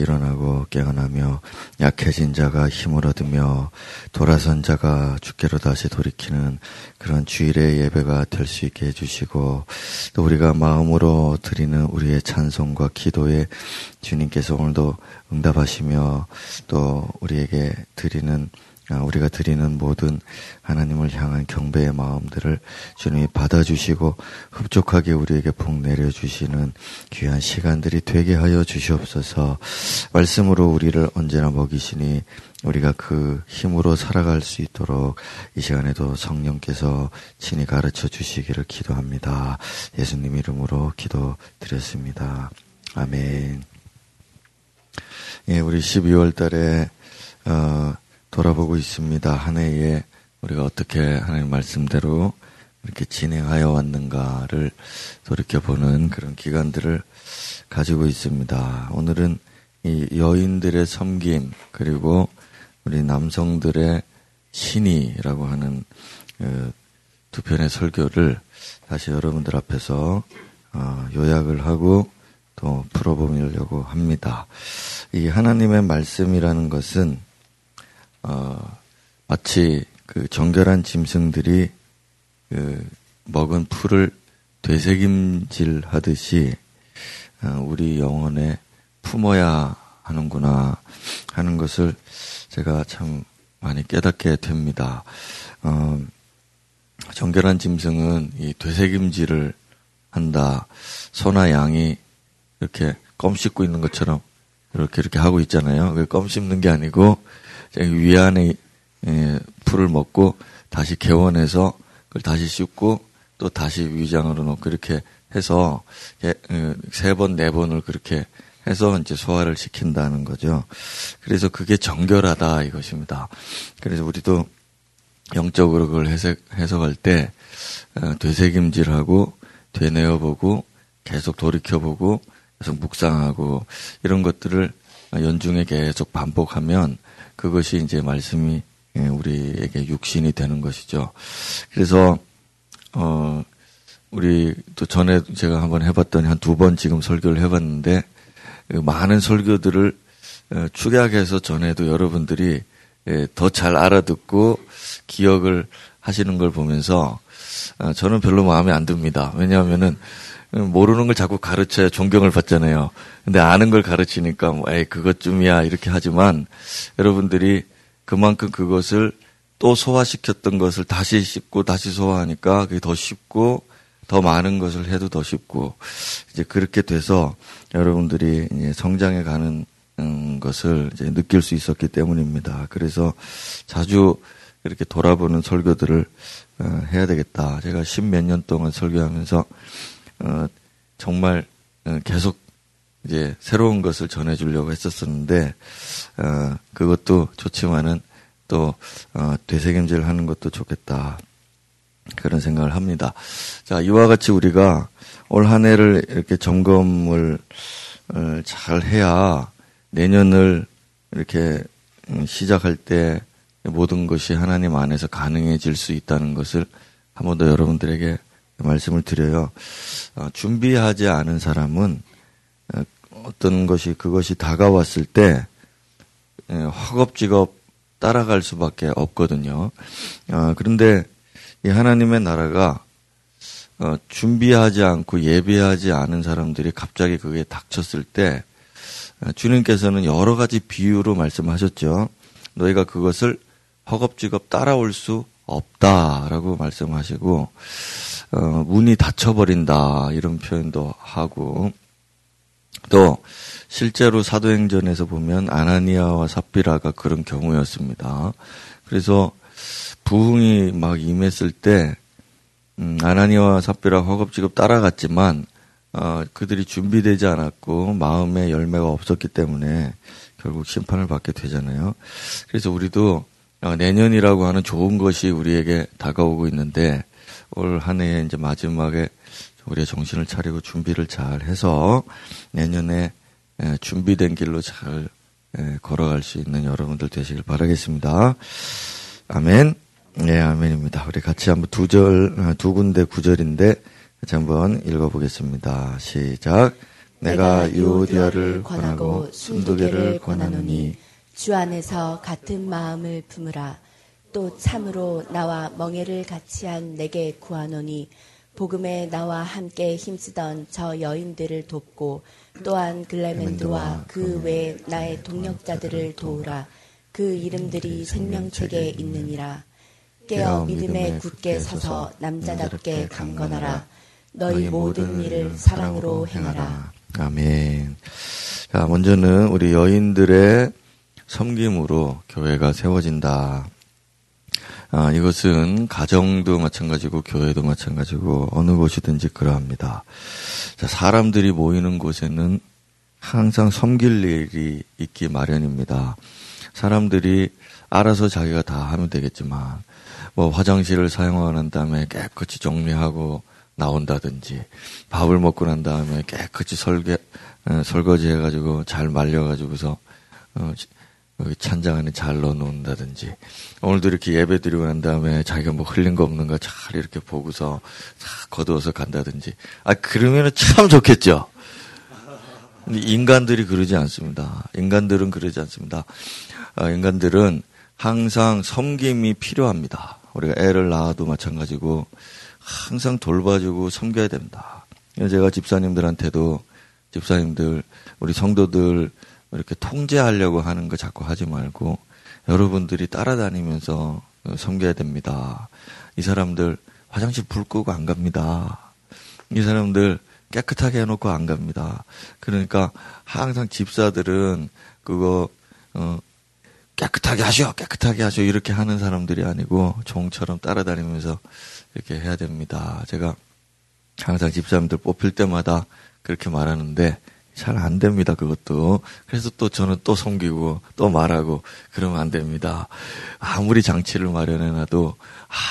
일어나고 깨어나며 약해진 자가 힘을 얻으며 돌아선 자가 주께로 다시 돌이키는 그런 주일의 예배가 될 수 있게 해주시고 또 우리가 마음으로 드리는 우리의 찬송과 기도에 주님께서 오늘도 응답하시며 또 우리에게 드리는 아, 우리가 드리는 모든 하나님을 향한 경배의 마음들을 주님이 받아주시고 흡족하게 우리에게 복 내려주시는 귀한 시간들이 되게 하여 주시옵소서 말씀으로 우리를 언제나 먹이시니 우리가 그 힘으로 살아갈 수 있도록 이 시간에도 성령께서 친히 가르쳐 주시기를 기도합니다. 예수님 이름으로 기도 드렸습니다. 아멘. 예, 우리 12월 달에, 어, 돌아보고 있습니다. 한 해에 우리가 어떻게 하나님 말씀대로 이렇게 진행하여 왔는가를 돌이켜보는 그런 기간들을 가지고 있습니다. 오늘은 이 여인들의 섬김 그리고 우리 남성들의 신이라고 하는 그두 편의 설교를 다시 여러분들 앞에서 어, 요약을 하고 또 풀어보려고 합니다. 이 하나님의 말씀이라는 것은 어, 마치 그 정결한 짐승들이 그 먹은 풀을 되새김질 하듯이 어, 우리 영혼에 품어야 하는구나 하는 것을 제가 참 많이 깨닫게 됩니다. 어, 정결한 짐승은 이 되새김질을 한다. 소나 양이 이렇게 껌 씹고 있는 것처럼 이렇게 이렇게 하고 있잖아요. 껌 씹는 게 아니고 위안에 예, 풀을 먹고 다시 개원해서 그걸 다시 씻고 또 다시 위장으로 넣고 이렇게 해서 예, 어, 세 번, 네 번을 그렇게 해서 이제 소화를 시킨다는 거죠. 그래서 그게 정결하다 이것입니다. 그래서 우리도 영적으로 그걸 해석, 해석할 때 어, 되새김질하고 되뇌어보고 계속 돌이켜보고 계속 묵상하고 이런 것들을 연중에 계속 반복하면 그것이 이제 말씀이 예, 우리에게 육신이 되는 것이죠. 그래서 어 우리 또 전에 제가 한번 해봤더니 한 두 번 지금 설교를 해봤는데 그 많은 설교들을 어, 축약해서 전에도 여러분들이 예, 더잘 알아듣고 기억을 하시는 걸 보면서 어, 저는 별로 마음에 안 듭니다. 왜냐하면은 모르는 걸 자꾸 가르쳐야 존경을 받잖아요. 근데 아는 걸 가르치니까 뭐 에이 그것쯤이야 이렇게 하지만 여러분들이 그만큼 그것을 또 소화시켰던 것을 다시 씹고 다시 소화하니까 그게 더 쉽고 더 많은 것을 해도 더 쉽고 이제 그렇게 돼서 여러분들이 이제 성장해 가는 음, 것을 이제 느낄 수 있었기 때문입니다. 그래서 자주 이렇게 돌아보는 설교들을 어, 해야 되겠다. 제가 십몇 년 동안 설교하면서 어, 정말 어, 계속 이제 새로운 것을 전해주려고 했었었는데 어, 그것도 좋지만은 또 어, 되새김질 하는 것도 좋겠다 그런 생각을 합니다. 자 이와 같이 우리가 올 한 해를 이렇게 점검을 어, 잘 해야 내년을 이렇게 음, 시작할 때 모든 것이 하나님 안에서 가능해질 수 있다는 것을 한 번 더 여러분들에게 말씀을 드려요. 어, 준비하지 않은 사람은 어, 어떤 것이 그것이 다가왔을 때 허겁지겁 따라갈 수밖에 없거든요. 어, 그런데 이 하나님의 나라가 준비하지 않고 예비하지 않은 사람들이 갑자기 그게 닥쳤을 때 주님께서는 여러 가지 비유로 말씀하셨죠. 너희가 그것을 허겁지겁 따라올 수 없다라고 말씀하시고 어, 문이 닫혀버린다 이런 표현도 하고 또 실제로 사도행전에서 보면 아나니아와 삽비라가 그런 경우였습니다. 그래서 부흥이 막 임했을 때 음, 아나니아와 삽비라 허겁지겁 따라갔지만 어, 그들이 준비되지 않았고 마음의 열매가 없었기 때문에 결국 심판을 받게 되잖아요. 그래서 우리도 어, 내년이라고 하는 좋은 것이 우리에게 다가오고 있는데 올 한 해의 이제 마지막에 우리의 정신을 차리고 준비를 잘 해서 내년에 준비된 길로 잘 걸어갈 수 있는 여러분들 되시길 바라겠습니다. 아멘. 네, 아멘입니다. 우리 같이 한번 두 절, 아, 두 군데 구절인데 같이 한번 읽어보겠습니다. 시작. 내가 유오디아를 권하고 순두개를 권하노니 주 안에서 같은 마음을 품으라. 또 참으로 나와 멍해를 같이 한 내게 구하노니 복음에 나와 함께 힘쓰던 저 여인들을 돕고 또한 글레멘드와 그 외 나의 동력자들을 도우라. 그 이름들이 생명책에 있느니라. 깨어 믿음에 굳게 서서 남자답게 강건하라. 너희 모든 일을 사랑으로 행하라. 아멘. 자, 먼저는 우리 여인들의 섬김으로 교회가 세워진다. 아, 이것은 가정도 마찬가지고 교회도 마찬가지고 어느 곳이든지 그러합니다. 자, 사람들이 모이는 곳에는 항상 섬길 일이 있기 마련입니다. 사람들이 알아서 자기가 다 하면 되겠지만 뭐 화장실을 사용하고 난 다음에 깨끗이 정리하고 나온다든지 밥을 먹고 난 다음에 깨끗이 설계 어, 설거지 해가지고 잘 말려가지고서 어, 찬장 안에 잘 넣어놓는다든지 오늘도 이렇게 예배 드리고 난 다음에 자기가 뭐 흘린 거 없는가 잘 이렇게 보고서 싹 거두어서 간다든지 아 그러면은 참 좋겠죠. 근데 인간들이 그러지 않습니다. 인간들은 그러지 않습니다. 아, 인간들은 항상 섬김이 필요합니다. 우리가 애를 낳아도 마찬가지고 항상 돌봐주고 섬겨야 됩니다. 제가 집사님들한테도 집사님들 우리 성도들 이렇게 통제하려고 하는 거 자꾸 하지 말고 여러분들이 따라다니면서 섬겨야 됩니다. 이 사람들 화장실 불 끄고 안 갑니다. 이 사람들 깨끗하게 해놓고 안 갑니다. 그러니까 항상 집사들은 그거 어 깨끗하게 하셔, 깨끗하게 하셔 이렇게 하는 사람들이 아니고 종처럼 따라다니면서 이렇게 해야 됩니다. 제가 항상 집사람들 뽑힐 때마다 그렇게 말하는데 잘 안 됩니다. 그것도. 그래서 또 저는 또 섬기고 또 말하고 그러면 안 됩니다. 아무리 장치를 마련해놔도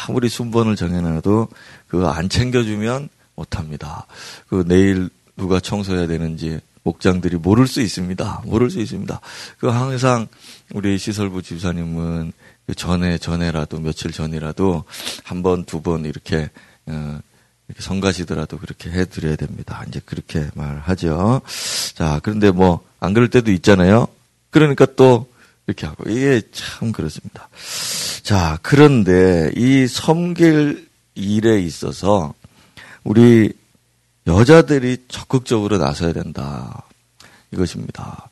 아무리 순번을 정해놔도 그거 안 챙겨주면 못합니다. 그 내일 누가 청소해야 되는지 목장들이 모를 수 있습니다. 모를 수 있습니다. 그 항상 우리 시설부 집사님은 그 전에 전에라도 며칠 전이라도 한 번 두 번 이렇게 어, 이렇게 성가시더라도 그렇게 해드려야 됩니다. 이제 그렇게 말하죠. 자 그런데 뭐 안 그럴 때도 있잖아요. 그러니까 또 이렇게 하고 이게 참 그렇습니다. 자 그런데 이 섬길 일에 있어서 우리 여자들이 적극적으로 나서야 된다. 이것입니다.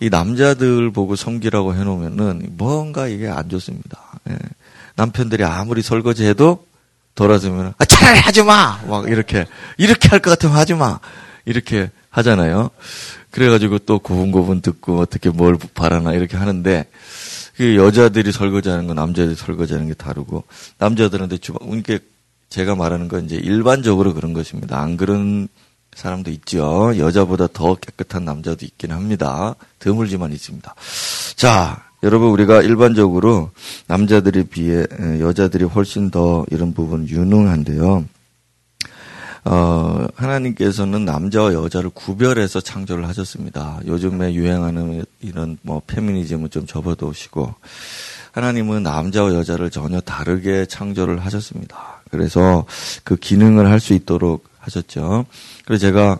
이 남자들 보고 섬기라고 해놓으면은 뭔가 이게 안 좋습니다. 예. 남편들이 아무리 설거지해도 돌아서면 아, 차라리 하지 마! 막 이렇게, 이렇게 할 것 같으면 하지 마! 이렇게 하잖아요. 그래가지고 또 고분고분 듣고 어떻게 뭘 바라나 이렇게 하는데 그 여자들이 설거지하는 건 남자들이 설거지하는 게 다르고 남자들한테 주방, 이게 제가 말하는 건 이제 일반적으로 그런 것입니다. 안 그런 사람도 있죠. 여자보다 더 깨끗한 남자도 있긴 합니다. 드물지만 있습니다. 자, 여러분 우리가 일반적으로 남자들에 비해 여자들이 훨씬 더 이런 부분 유능한데요. 어, 하나님께서는 남자와 여자를 구별해서 창조를 하셨습니다. 요즘에 유행하는 이런 뭐 페미니즘은 좀 접어두시고 하나님은 남자와 여자를 전혀 다르게 창조를 하셨습니다. 그래서 그 기능을 할 수 있도록 하셨죠. 그래서 제가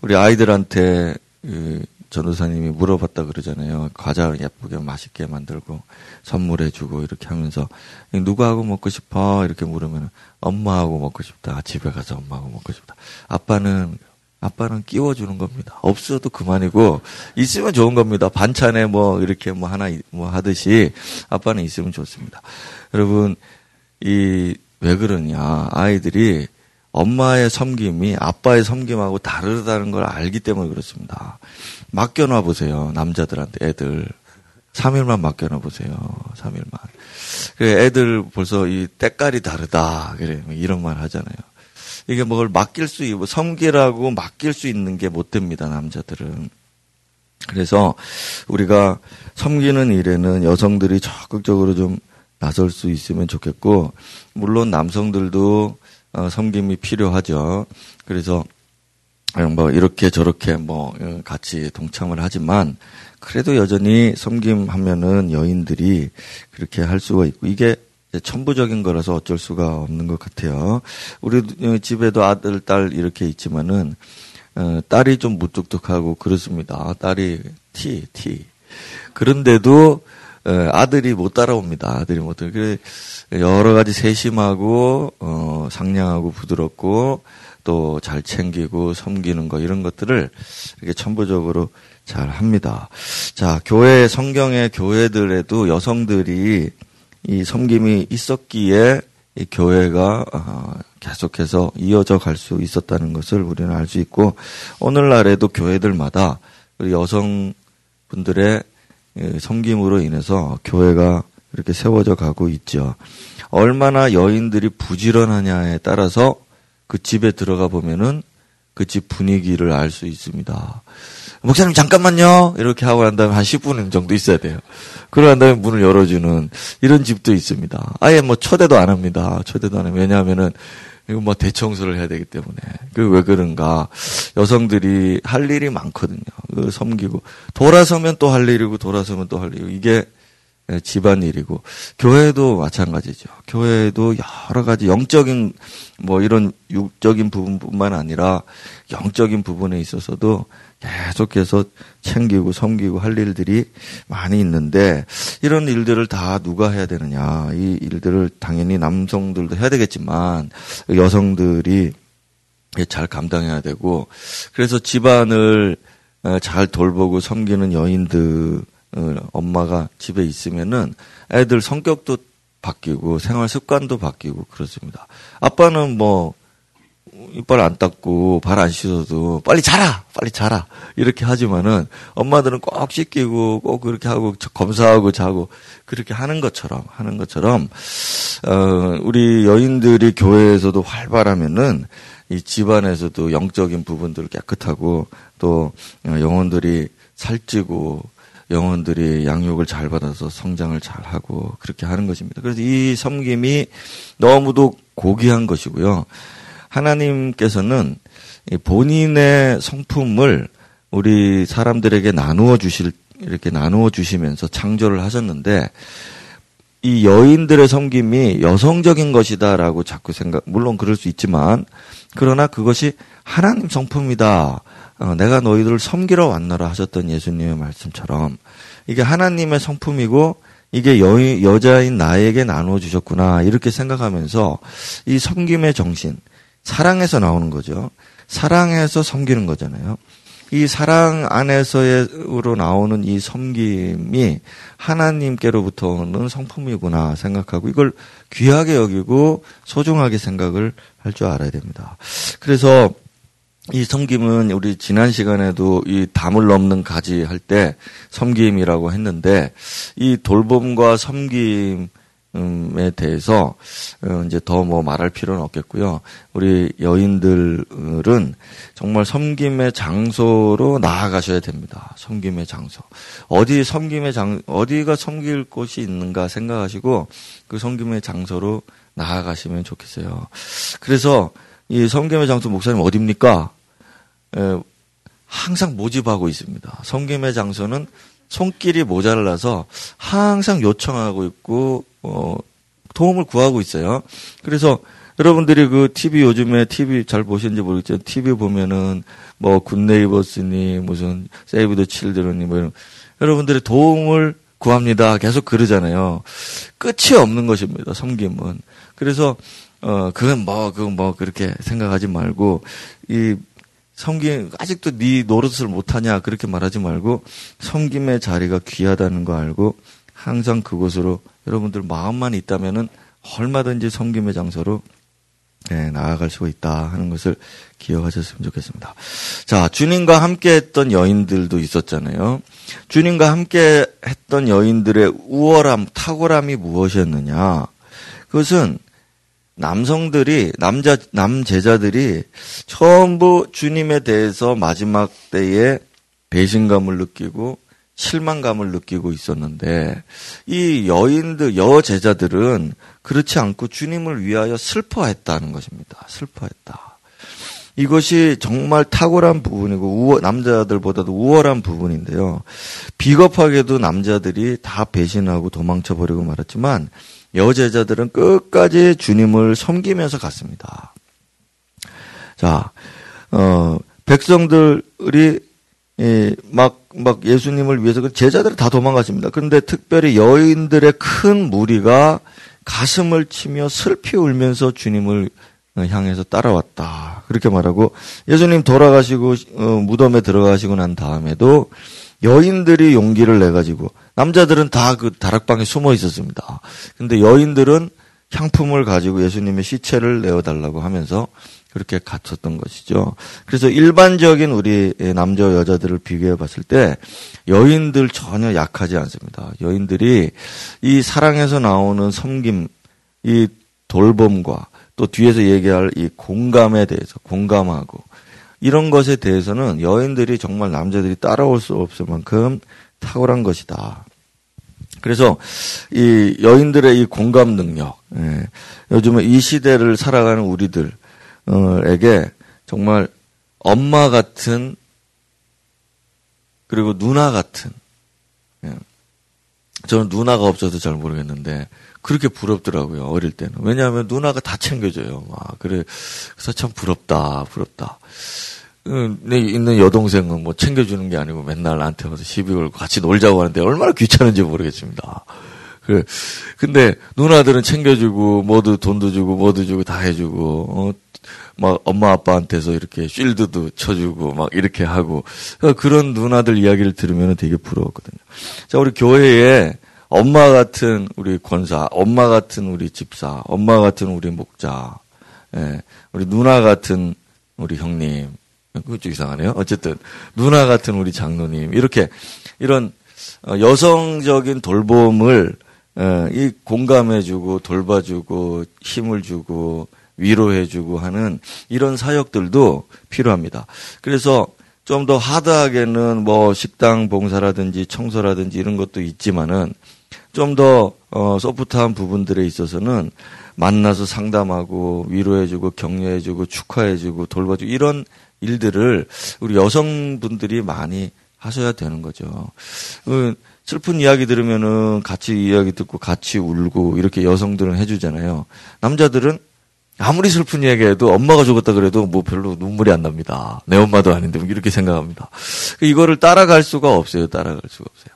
우리 아이들한테 그 전도사님이 물어봤다 그러잖아요. 과자 예쁘게 맛있게 만들고 선물해주고 이렇게 하면서 누구하고 먹고 싶어 이렇게 물으면 엄마하고 먹고 싶다. 집에 가서 엄마하고 먹고 싶다. 아빠는 아빠는 끼워주는 겁니다. 없어도 그만이고 있으면 좋은 겁니다. 반찬에 뭐 이렇게 뭐 하나 뭐 하듯이 아빠는 있으면 좋습니다. 여러분 이 왜 그러냐. 아이들이 엄마의 섬김이 아빠의 섬김하고 다르다는 걸 알기 때문에 그렇습니다. 맡겨놔 보세요. 남자들한테 애들. 3일만 맡겨놔 보세요. 3일만. 그 애들 벌써 이 때깔이 다르다. 그래. 뭐 이런 말 하잖아요. 이게 뭘 맡길 수 있고 섬기라고 맡길 수 있는 게 못 됩니다. 남자들은. 그래서 우리가 섬기는 일에는 여성들이 적극적으로 좀 나설 수 있으면 좋겠고 물론 남성들도 어, 섬김이 필요하죠. 그래서 뭐 이렇게 저렇게 뭐 어, 같이 동참을 하지만 그래도 여전히 섬김하면은 여인들이 그렇게 할 수가 있고 이게 천부적인 거라서 어쩔 수가 없는 것 같아요. 우리 집에도 아들, 딸 이렇게 있지만은 어, 딸이 좀 무뚝뚝하고 그렇습니다. 딸이 티, 티. 그런데도 어, 아들이 못 따라옵니다. 아들이 못 따라. 그래 여러 가지 세심하고 어, 상냥하고 부드럽고 또 잘 챙기고 섬기는 거 이런 것들을 이렇게 천부적으로 잘 합니다. 자, 교회 성경의 교회들에도 여성들이 이 섬김이 있었기에 이 교회가 어, 계속해서 이어져 갈 수 있었다는 것을 우리는 알 수 있고 오늘날에도 교회들마다 여성분들의 섬김으로 인해서 교회가 이렇게 세워져 가고 있죠. 얼마나 여인들이 부지런하냐에 따라서 그 집에 들어가 보면은 그 집 분위기를 알 수 있습니다. 목사님 잠깐만요. 이렇게 하고 난 다음에 한 10분 정도 있어야 돼요. 그러고 난 다음에 문을 열어주는 이런 집도 있습니다. 아예 뭐 초대도 안 합니다. 초대도 안 해요. 왜냐하면은 이거 뭐 대청소를 해야 되기 때문에. 그 왜 그런가. 여성들이 할 일이 많거든요. 그 섬기고. 돌아서면 또 할 일이고 돌아서면 또 할 일이고. 이게 집안 일이고. 교회도 마찬가지죠. 교회도 여러 가지 영적인 뭐 이런 육적인 부분뿐만 아니라 영적인 부분에 있어서도 계속해서 챙기고 섬기고 할 일들이 많이 있는데 이런 일들을 다 누가 해야 되느냐. 이 일들을 당연히 남성들도 해야 되겠지만 여성들이 잘 감당해야 되고 그래서 집안을 어, 잘 돌보고 섬기는 여인들 엄마가 집에 있으면은 애들 성격도 바뀌고 생활 습관도 바뀌고 그렇습니다. 아빠는 뭐 이빨 안 닦고 발 안 씻어도 빨리 자라 빨리 자라 이렇게 하지만은 엄마들은 꼭 씻기고 꼭 그렇게 하고 검사하고 자고 그렇게 하는 것처럼 하는 것처럼 어 우리 여인들이 교회에서도 활발하면은 이 집안에서도 영적인 부분들 깨끗하고 또 영혼들이 살찌고 영혼들이 양육을 잘 받아서 성장을 잘 하고 그렇게 하는 것입니다. 그래서 이 섬김이 너무도 고귀한 것이고요. 하나님께서는 본인의 성품을 우리 사람들에게 나누어 주실 이렇게 나누어 주시면서 창조를 하셨는데 이 여인들의 섬김이 여성적인 것이다라고 자꾸 생각 물론 그럴 수 있지만 그러나 그것이 하나님 성품이다. 어, 내가 너희들을 섬기러 왔노라 하셨던 예수님의 말씀처럼 이게 하나님의 성품이고 이게 여, 여자인 나에게 나누어 주셨구나 이렇게 생각하면서 이 섬김의 정신 사랑에서 나오는 거죠. 사랑에서 섬기는 거잖아요. 이 사랑 안에서로 나오는 이 섬김이 하나님께로부터 오는 성품이구나 생각하고 이걸 귀하게 여기고 소중하게 생각을 할 줄 알아야 됩니다. 그래서 이 섬김은 우리 지난 시간에도 이 담을 넘는 가지 할 때 섬김이라고 했는데 이 돌봄과 섬김 에 대해서 어, 이제 더 뭐 말할 필요는 없겠고요. 우리 여인들은 정말 섬김의 장소로 나아가셔야 됩니다. 섬김의 장소. 어디 섬김의 장 어디가 섬길 곳이 있는가 생각하시고 그 섬김의 장소로 나아가시면 좋겠어요. 그래서 이 섬김의 장소 목사님 어디입니까? 에, 항상 모집하고 있습니다. 섬김의 장소는 손길이 모자라서 항상 요청하고 있고 어, 도움을 구하고 있어요. 그래서 여러분들이 그 TV 요즘에 TV 잘 보시는지 모르겠지만 TV 보면은 뭐 굿네이버스니 무슨 세이브 더 칠드런이 뭐 이런 여러분들의 도움을 구합니다. 계속 그러잖아요. 끝이 없는 것입니다. 섬김은. 그래서 어 그건 뭐 그건 뭐 그렇게 생각하지 말고 이 섬김 아직도 네 노릇을 못하냐 그렇게 말하지 말고 섬김의 자리가 귀하다는 거 알고 항상 그곳으로 여러분들 마음만 있다면은 얼마든지 섬김의 장소로 네, 나아갈 수가 있다 하는 것을 기억하셨으면 좋겠습니다. 자, 주님과 함께 했던 여인들도 있었잖아요. 주님과 함께 했던 여인들의 우월함, 탁월함이 무엇이었느냐? 그것은 남성들이 남자 남 제자들이 전부 주님에 대해서 마지막 때에 배신감을 느끼고 실망감을 느끼고 있었는데 이 여인들 여 제자들은 그렇지 않고 주님을 위하여 슬퍼했다는 것입니다. 슬퍼했다. 이것이 정말 탁월한 부분이고 우월, 남자들보다도 우월한 부분인데요. 비겁하게도 남자들이 다 배신하고 도망쳐 버리고 말았지만 여제자들은 끝까지 주님을 섬기면서 갔습니다. 자, 어, 백성들이 예, 막, 막 예수님을 위해서 그 제자들이 다 도망갔습니다. 그런데 특별히 여인들의 큰 무리가 가슴을 치며 슬피 울면서 주님을 향해서 따라왔다. 그렇게 말하고 예수님 돌아가시고 어, 무덤에 들어가시고 난 다음에도 여인들이 용기를 내 가지고 남자들은 다 그 다락방에 숨어 있었습니다. 근데 여인들은 향품을 가지고 예수님의 시체를 내어 달라고 하면서 그렇게 갇혔던 것이죠. 그래서 일반적인 우리 남자 여자들을 비교해 봤을 때 여인들 전혀 약하지 않습니다. 여인들이 이 사랑에서 나오는 섬김, 이 돌봄과 또 뒤에서 얘기할 이 공감에 대해서 공감하고 이런 것에 대해서는 여인들이 정말 남자들이 따라올 수 없을 만큼 탁월한 것이다. 그래서 이 여인들의 이 공감 능력, 예, 요즘에 이 시대를 살아가는 우리들 에게 정말 엄마 같은 그리고 누나 같은 예. 저는 누나가 없어서 잘 모르겠는데 그렇게 부럽더라고요 어릴 때는. 왜냐하면 누나가 다 챙겨줘요. 막 그래. 그래서 참 부럽다 부럽다. 내 있는 여동생은 뭐 챙겨주는 게 아니고 맨날 나한테 와서 시비 걸고 같이 놀자고 하는데 얼마나 귀찮은지 모르겠습니다. 그 근데 누나들은 챙겨주고 뭐도 돈도 주고 뭐도 주고 다 해주고 어, 막 엄마 아빠한테서 이렇게 쉴드도 쳐주고 막 이렇게 하고. 그러니까 그런 누나들 이야기를 들으면 되게 부러웠거든요. 자 우리 교회에 엄마 같은 우리 권사, 엄마 같은 우리 집사, 엄마 같은 우리 목자, 예, 우리 누나 같은 우리 형님, 그것도 이상하네요. 어쨌든 누나 같은 우리 장로님 이렇게 이런 어, 여성적인 돌봄을 어, 이 공감해주고 돌봐주고 힘을 주고 위로해주고 하는 이런 사역들도 필요합니다. 그래서 좀 더 하드하게는 뭐 식당 봉사라든지 청소라든지 이런 것도 있지만은 좀더 어, 소프트한 부분들에 있어서는 만나서 상담하고 위로해주고 격려해주고 축하해주고 돌봐주고 이런 일들을 우리 여성분들이 많이 하셔야 되는 거죠. 그 슬픈 이야기 들으면은 같이 이야기 듣고 같이 울고 이렇게 여성들은 해주잖아요. 남자들은 아무리 슬픈 얘기해도 엄마가 죽었다 그래도 뭐 별로 눈물이 안 납니다. 내 엄마도 아닌데 뭐 이렇게 생각합니다. 이거를 따라갈 수가 없어요. 따라갈 수가 없어요.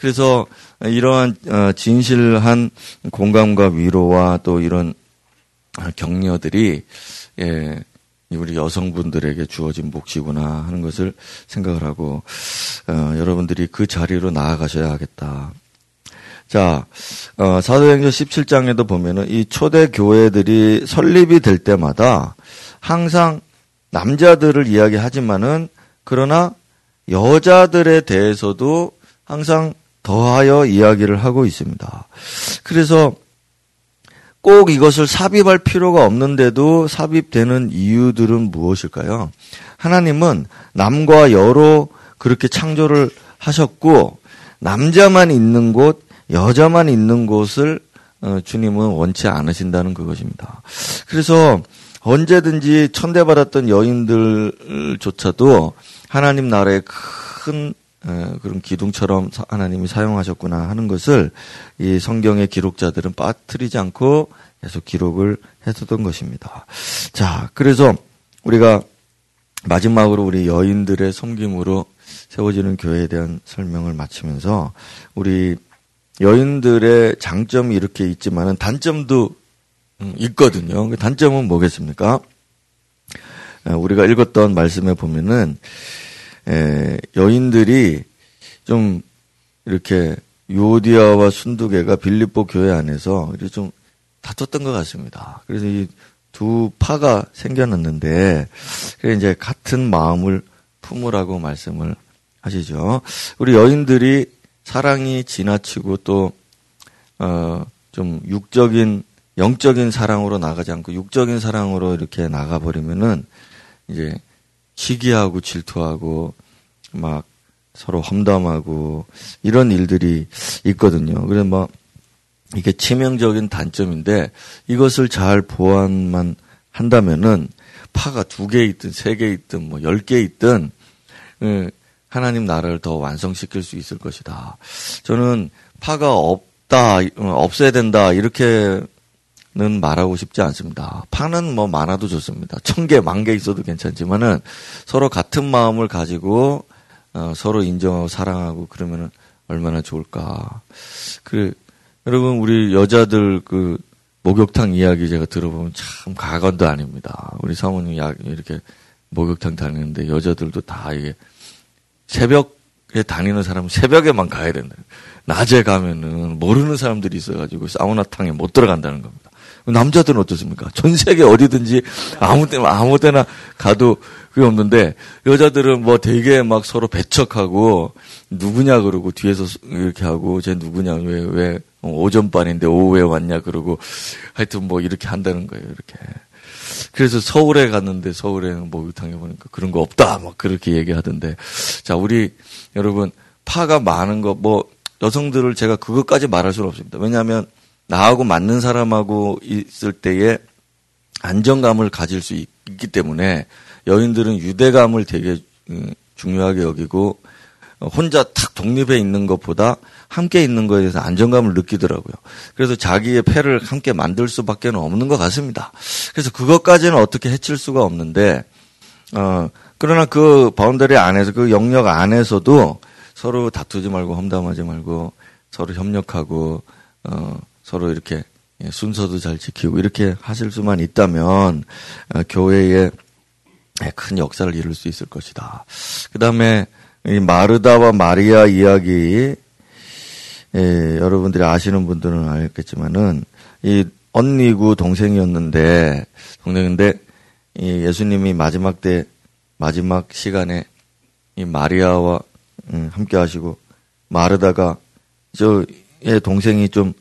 그래서 이러한 어, 진실한 공감과 위로와 또 이런 격려들이 예, 우리 여성분들에게 주어진 몫이구나 하는 것을 생각을 하고 어, 여러분들이 그 자리로 나아가셔야 하겠다. 자, 어, 사도행전 17장에도 보면은 이 초대 교회들이 설립이 될 때마다 항상 남자들을 이야기하지만은 그러나 여자들에 대해서도 항상 더하여 이야기를 하고 있습니다. 그래서 꼭 이것을 삽입할 필요가 없는데도 삽입되는 이유들은 무엇일까요? 하나님은 남과 여로 그렇게 창조를 하셨고 남자만 있는 곳, 여자만 있는 곳을 어, 주님은 원치 않으신다는 그것입니다. 그래서 언제든지 천대받았던 여인들조차도 하나님 나라의 큰 어, 그런 기둥처럼 하나님이 사용하셨구나 하는 것을 이 성경의 기록자들은 빠뜨리지 않고 계속 기록을 했었던 것입니다. 자, 그래서 우리가 마지막으로 우리 여인들의 섬김으로 세워지는 교회에 대한 설명을 마치면서 우리 여인들의 장점이 이렇게 있지만은 단점도 음, 있거든요. 그 단점은 뭐겠습니까? 우리가 읽었던 말씀에 보면은 여인들이 좀 이렇게 요디아와 순두개가 빌립보 교회 안에서 좀 다퉜던 것 같습니다. 그래서 이 두 파가 생겨났는데 그래 이제 같은 마음을 품으라고 말씀을 하시죠. 우리 여인들이 사랑이 지나치고 또, 어, 좀 육적인, 영적인 사랑으로 나가지 않고 육적인 사랑으로 이렇게 나가 버리면은 이제 시기하고 질투하고 막 서로 험담하고 이런 일들이 있거든요. 그래서 뭐 이게 치명적인 단점인데 이것을 잘 보완만 한다면은 파가 두 개 있든 세 개 있든 뭐 열 개 있든 예, 하나님 나라를 더 완성시킬 수 있을 것이다. 저는 파가 없다, 없어야 된다, 이렇게 는는 말하고 싶지 않습니다. 파는 뭐 많아도 좋습니다. 천 개, 만 개 있어도 괜찮지만은 서로 같은 마음을 가지고 어, 서로 인정하고 사랑하고 그러면은 얼마나 좋을까. 그 여러분 우리 여자들 그 목욕탕 이야기 제가 들어보면 참 가관도 아닙니다. 우리 사모님 야 이렇게 목욕탕 다니는데 여자들도 다 이게 새벽에 다니는 사람은 새벽에만 가야 된다. 낮에 가면은 모르는 사람들이 있어가지고 사우나탕에 못 들어간다는 겁니다. 남자들은 어떻습니까? 전 세계 어디든지 아무 때나 아무 때나 가도 그게 없는데 여자들은 뭐 되게 막 서로 배척하고 누구냐 그러고 뒤에서 이렇게 하고 쟤 누구냐 왜왜 왜 오전반인데 오후에 왔냐 그러고 하여튼 뭐 이렇게 한다는 거예요 이렇게. 그래서 서울에 갔는데 서울에는 목욕탕에 보니까 그런 거 없다 막 그렇게 얘기하던데 자 우리 여러분 파가 많은 거 뭐 여성들을 제가 그것까지 말할 수는 없습니다. 왜냐하면 나하고 맞는 사람하고 있을 때에 안정감을 가질 수 있기 때문에 여인들은 유대감을 되게 음, 중요하게 여기고 혼자 탁 독립해 있는 것보다 함께 있는 것에 대해서 안정감을 느끼더라고요. 그래서 자기의 패를 함께 만들 수밖에 없는 것 같습니다. 그래서 그것까지는 어떻게 해칠 수가 없는데, 어, 그러나 그 boundary 안에서 그 영역 안에서도 서로 다투지 말고 험담하지 말고 서로 협력하고, 어, 서로 이렇게 예, 순서도 잘 지키고 이렇게 하실 수만 있다면 어, 교회에 예, 큰 역사를 이룰 수 있을 것이다. 그 다음에 마르다와 마리아 이야기 예, 여러분들이 아시는 분들은 알겠지만은 이 언니구 동생이었는데 동생인데 이 예수님이 마지막 때 마지막 시간에 이 마리아와 음, 함께 하시고 마르다가 저의 동생이 좀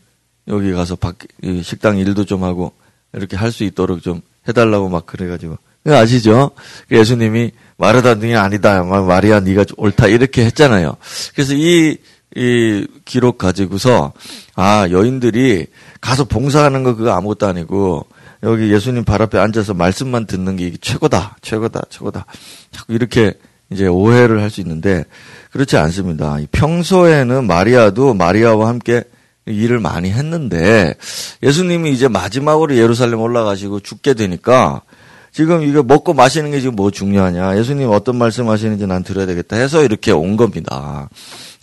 여기 가서 밖, 식당 일도 좀 하고 이렇게 할 수 있도록 좀 해달라고 막 그래가지고 아시죠? 예수님이 마르다 등이 아니다. 마리아 네가 옳다 이렇게 했잖아요. 그래서 이, 이 기록 가지고서 아 여인들이 가서 봉사하는 거 그거 아무것도 아니고 여기 예수님 발 앞에 앉아서 말씀만 듣는 게 최고다, 최고다, 최고다. 자꾸 이렇게 이제 오해를 할 수 있는데 그렇지 않습니다. 평소에는 마리아도 마리아와 함께 일을 많이 했는데 예수님이 이제 마지막으로 예루살렘 올라가시고 죽게 되니까 지금 이거 먹고 마시는 게 지금 뭐 중요하냐. 예수님 어떤 말씀 하시는지 난 들어야 되겠다 해서 이렇게 온 겁니다.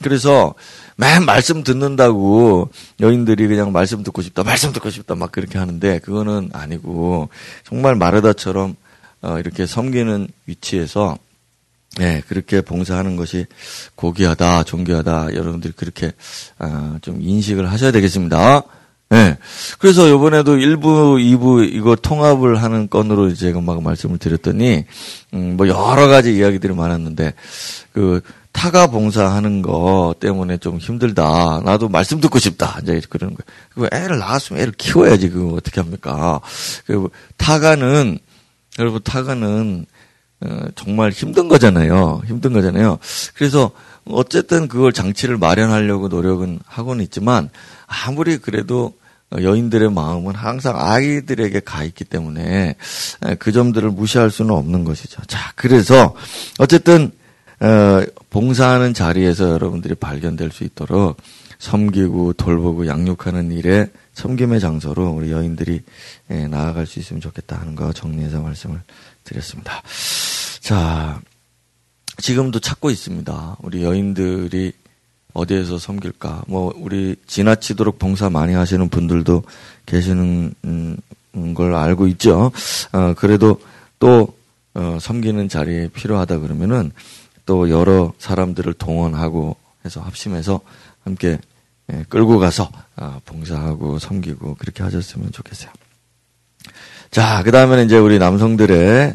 그래서 맨 말씀 듣는다고 여인들이 그냥 말씀 듣고 싶다, 말씀 듣고 싶다 막 그렇게 하는데 그거는 아니고 정말 마르다처럼 어, 이렇게 섬기는 위치에서 네, 그렇게 봉사하는 것이 고귀하다, 존귀하다. 여러분들이 그렇게 아, 좀 인식을 하셔야 되겠습니다. 네. 그래서 이번에도 1부, 2부 이거 통합을 하는 건으로 제가 막 말씀을 드렸더니 음, 뭐 여러 가지 이야기들이 많았는데 그 타가 봉사하는 거 때문에 좀 힘들다. 나도 말씀 듣고 싶다. 이제 그러는 거예요. 그 애를 낳았으면 애를 키워야지. 그거 어떻게 합니까? 그 타가는 여러분 타가는 어, 정말 힘든 거잖아요. 힘든 거잖아요. 그래서 어쨌든 그걸 장치를 마련하려고 노력은 하고는 있지만 아무리 그래도 여인들의 마음은 항상 아이들에게 가 있기 때문에 그 점들을 무시할 수는 없는 것이죠. 자, 그래서 어쨌든 어, 봉사하는 자리에서 여러분들이 발견될 수 있도록 섬기고 돌보고 양육하는 일에 섬김의 장소로 우리 여인들이 예, 나아갈 수 있으면 좋겠다 하는 거 정리해서 말씀을 드렸습니다. 자, 지금도 찾고 있습니다. 우리 여인들이 어디에서 섬길까? 뭐, 우리 지나치도록 봉사 많이 하시는 분들도 계시는 음, 걸 알고 있죠. 어, 그래도 또, 어, 섬기는 자리에 필요하다 그러면은 또 여러 사람들을 동원하고 해서 합심해서 함께 예, 끌고 가서 어, 봉사하고 섬기고 그렇게 하셨으면 좋겠어요. 자, 그 다음에는 이제 우리 남성들의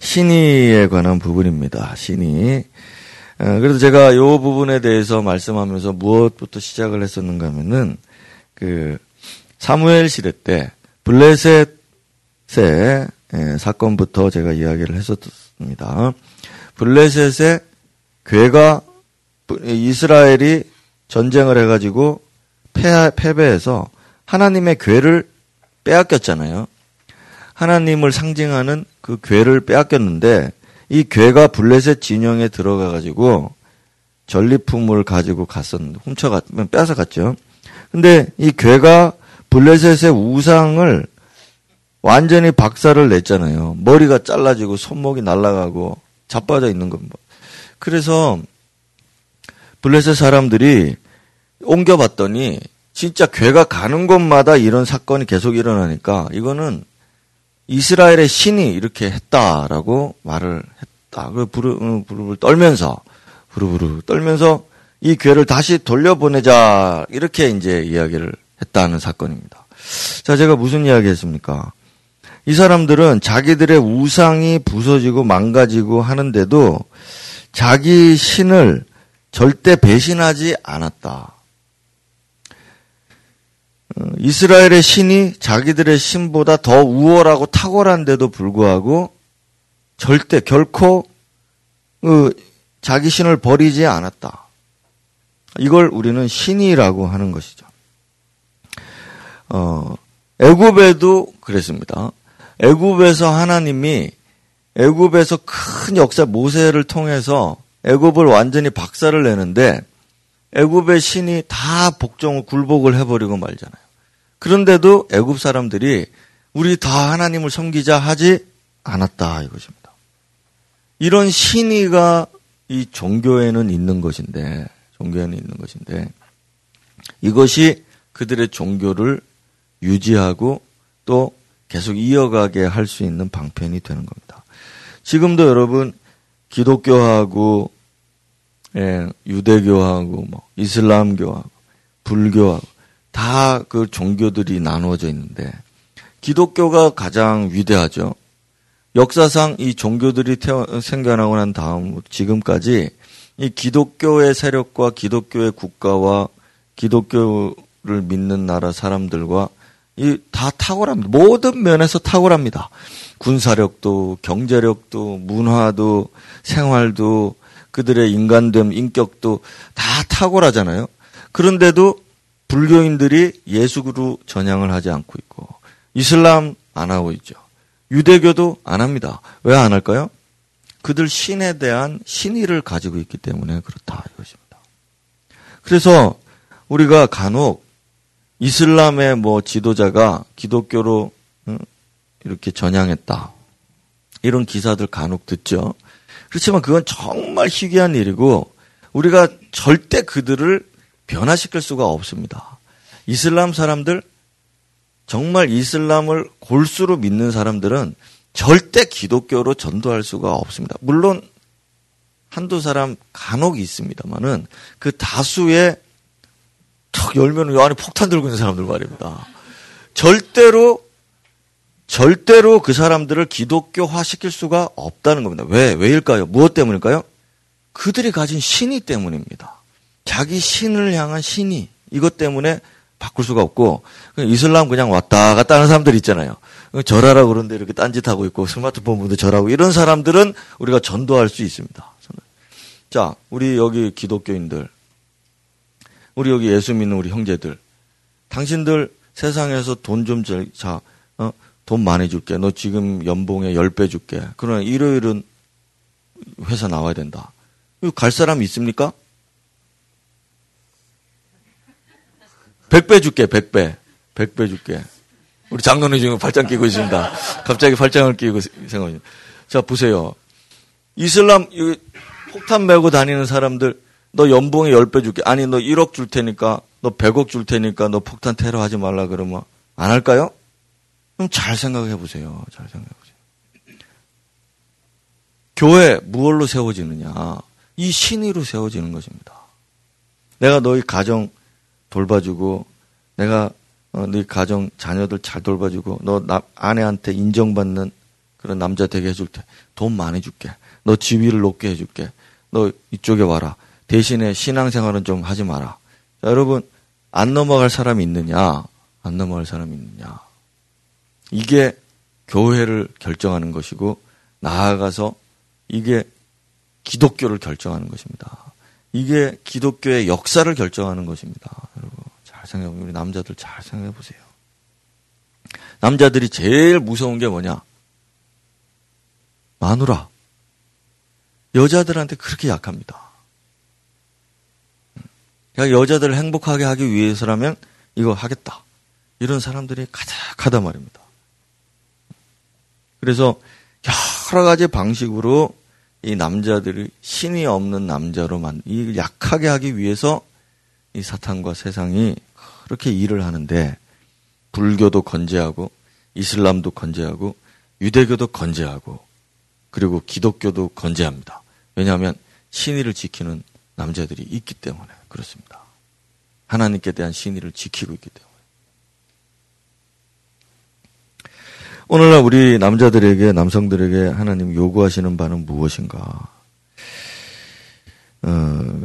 신의에 관한 부분입니다. 신의. 어, 그래서 제가 이 부분에 대해서 말씀하면서 무엇부터 시작을 했었는가 하면은 그 사무엘 시대 때 블레셋의 예, 사건부터 제가 이야기를 했었습니다. 블레셋의 괴가 이스라엘이 전쟁을 해가지고 패, 패배해서 하나님의 괴를 빼앗겼잖아요. 하나님을 상징하는 그 괴를 빼앗겼는데 이 괴가 블레셋 진영에 들어가 가지고 전리품을 가지고 갔었는데 훔쳐갔 뺏어 갔죠. 근데 이 괴가 블레셋의 우상을 완전히 박살을 냈잖아요. 머리가 잘라지고 손목이 날아가고 자빠져 있는 겁니다. 그래서 블레셋 사람들이 옮겨봤더니 진짜 괴가 가는 곳마다 이런 사건이 계속 일어나니까 이거는 이스라엘의 신이 이렇게 했다라고 말을 했다. 그 부르, 부르 떨면서 부르부르 떨면서 이 괴를 다시 돌려보내자 이렇게 이제 이야기를 했다는 사건입니다. 자, 제가 무슨 이야기 했습니까? 이 사람들은 자기들의 우상이 부서지고 망가지고 하는데도 자기 신을 절대 배신하지 않았다. 어, 이스라엘의 신이 자기들의 신보다 더 우월하고 탁월한데도 불구하고 절대 결코 그 자기 신을 버리지 않았다. 이걸 우리는 신이라고 하는 것이죠. 어, 애굽에도 그랬습니다. 애굽에서 하나님이 애굽에서 큰 역사 모세를 통해서 애굽을 완전히 박살을 내는데 애굽의 신이 다 복종을 굴복을 해버리고 말잖아요. 그런데도 애굽 사람들이 우리 다 하나님을 섬기자 하지 않았다 이것입니다. 이런 신의가 이 종교에는 있는 것인데 종교에는 있는 것인데 이것이 그들의 종교를 유지하고 또 계속 이어가게 할 수 있는 방편이 되는 겁니다. 지금도 여러분 기독교하고 예, 유대교하고 뭐 이슬람교하고 불교하고 다 그 종교들이 나누어져 있는데 기독교가 가장 위대하죠. 역사상 이 종교들이 태어, 생겨나고 난 다음 지금까지 이 기독교의 세력과 기독교의 국가와 기독교를 믿는 나라 사람들과 이 다 탁월합니다. 모든 면에서 탁월합니다. 군사력도 경제력도 문화도 생활도 그들의 인간됨, 인격도 다 탁월하잖아요. 그런데도 불교인들이 예수로 전향을 하지 않고 있고 이슬람 안 하고 있죠. 유대교도 안 합니다. 왜 안 할까요? 그들 신에 대한 신의를 가지고 있기 때문에 그렇다 이것입니다. 그래서 우리가 간혹 이슬람의 뭐 지도자가 기독교로 이렇게 전향했다. 이런 기사들 간혹 듣죠. 그렇지만 그건 정말 희귀한 일이고 우리가 절대 그들을 변화시킬 수가 없습니다. 이슬람 사람들 정말 이슬람을 골수로 믿는 사람들은 절대 기독교로 전도할 수가 없습니다. 물론 한두 사람 간혹 있습니다만은 그 다수의 턱 열면 요 안에 폭탄 들고 있는 사람들 말입니다. 절대로 절대로 그 사람들을 기독교화 시킬 수가 없다는 겁니다. 왜? 왜일까요? 무엇 때문일까요? 그들이 가진 신이 때문입니다. 자기 신을 향한 신이 이것 때문에 바꿀 수가 없고 이슬람 그냥 왔다 갔다 하는 사람들 있잖아요. 절하라 그러는데 이렇게 딴짓하고 있고 스마트폰 보는데 절하고 이런 사람들은 우리가 전도할 수 있습니다. 자, 우리 여기 기독교인들, 우리 여기 예수 믿는 우리 형제들, 당신들 세상에서 돈 좀 자, 어? 돈 많이 줄게. 너 지금 연봉에 10배 줄게. 그러나 일요일은 회사 나와야 된다. 갈 사람 있습니까? 100배 줄게, 100배. 100배 줄게. 우리 장로님 지금 팔짱 끼고 있습니다. 갑자기 팔짱을 끼고 생각합니다. 자, 보세요. 이슬람, 폭탄 메고 다니는 사람들, 너 연봉에 10배 줄게. 아니, 너 1억 줄 테니까, 너 100억 줄 테니까, 너 폭탄 테러 하지 말라 그러면, 안 할까요? 그럼 잘 생각해 보세요. 잘 생각해 보세요. 교회 무얼로 세워지느냐? 이 신의로 세워지는 것입니다. 내가 너희 가정 돌봐주고, 내가 어, 너희 가정 자녀들 잘 돌봐주고, 너 나, 아내한테 인정받는 그런 남자 되게 해줄 때돈 많이 줄게. 너 지위를 높게 해줄게. 너 이쪽에 와라. 대신에 신앙생활은 좀 하지 마라. 자, 여러분 안 넘어갈 사람이 있느냐? 안 넘어갈 사람이 있느냐? 이게 교회를 결정하는 것이고 나아가서 이게 기독교를 결정하는 것입니다. 이게 기독교의 역사를 결정하는 것입니다. 여러분 잘 생각해. 우리 남자들 잘 생각해 보세요. 남자들이 제일 무서운 게 뭐냐? 마누라. 여자들한테 그렇게 약합니다. 그러니까 여자들을 행복하게 하기 위해서라면 이거 하겠다. 이런 사람들이 가득하단 말입니다. 그래서 여러 가지 방식으로 이 남자들이 신이 없는 남자로 만, 이 약하게 하기 위해서 이 사탄과 세상이 그렇게 일을 하는데 불교도 건재하고 이슬람도 건재하고 유대교도 건재하고 그리고 기독교도 건재합니다. 왜냐하면 신의를 지키는 남자들이 있기 때문에 그렇습니다. 하나님께 대한 신의를 지키고 있기 때문에. 오늘날 우리 남자들에게, 남성들에게 하나님 요구하시는 바는 무엇인가? 어,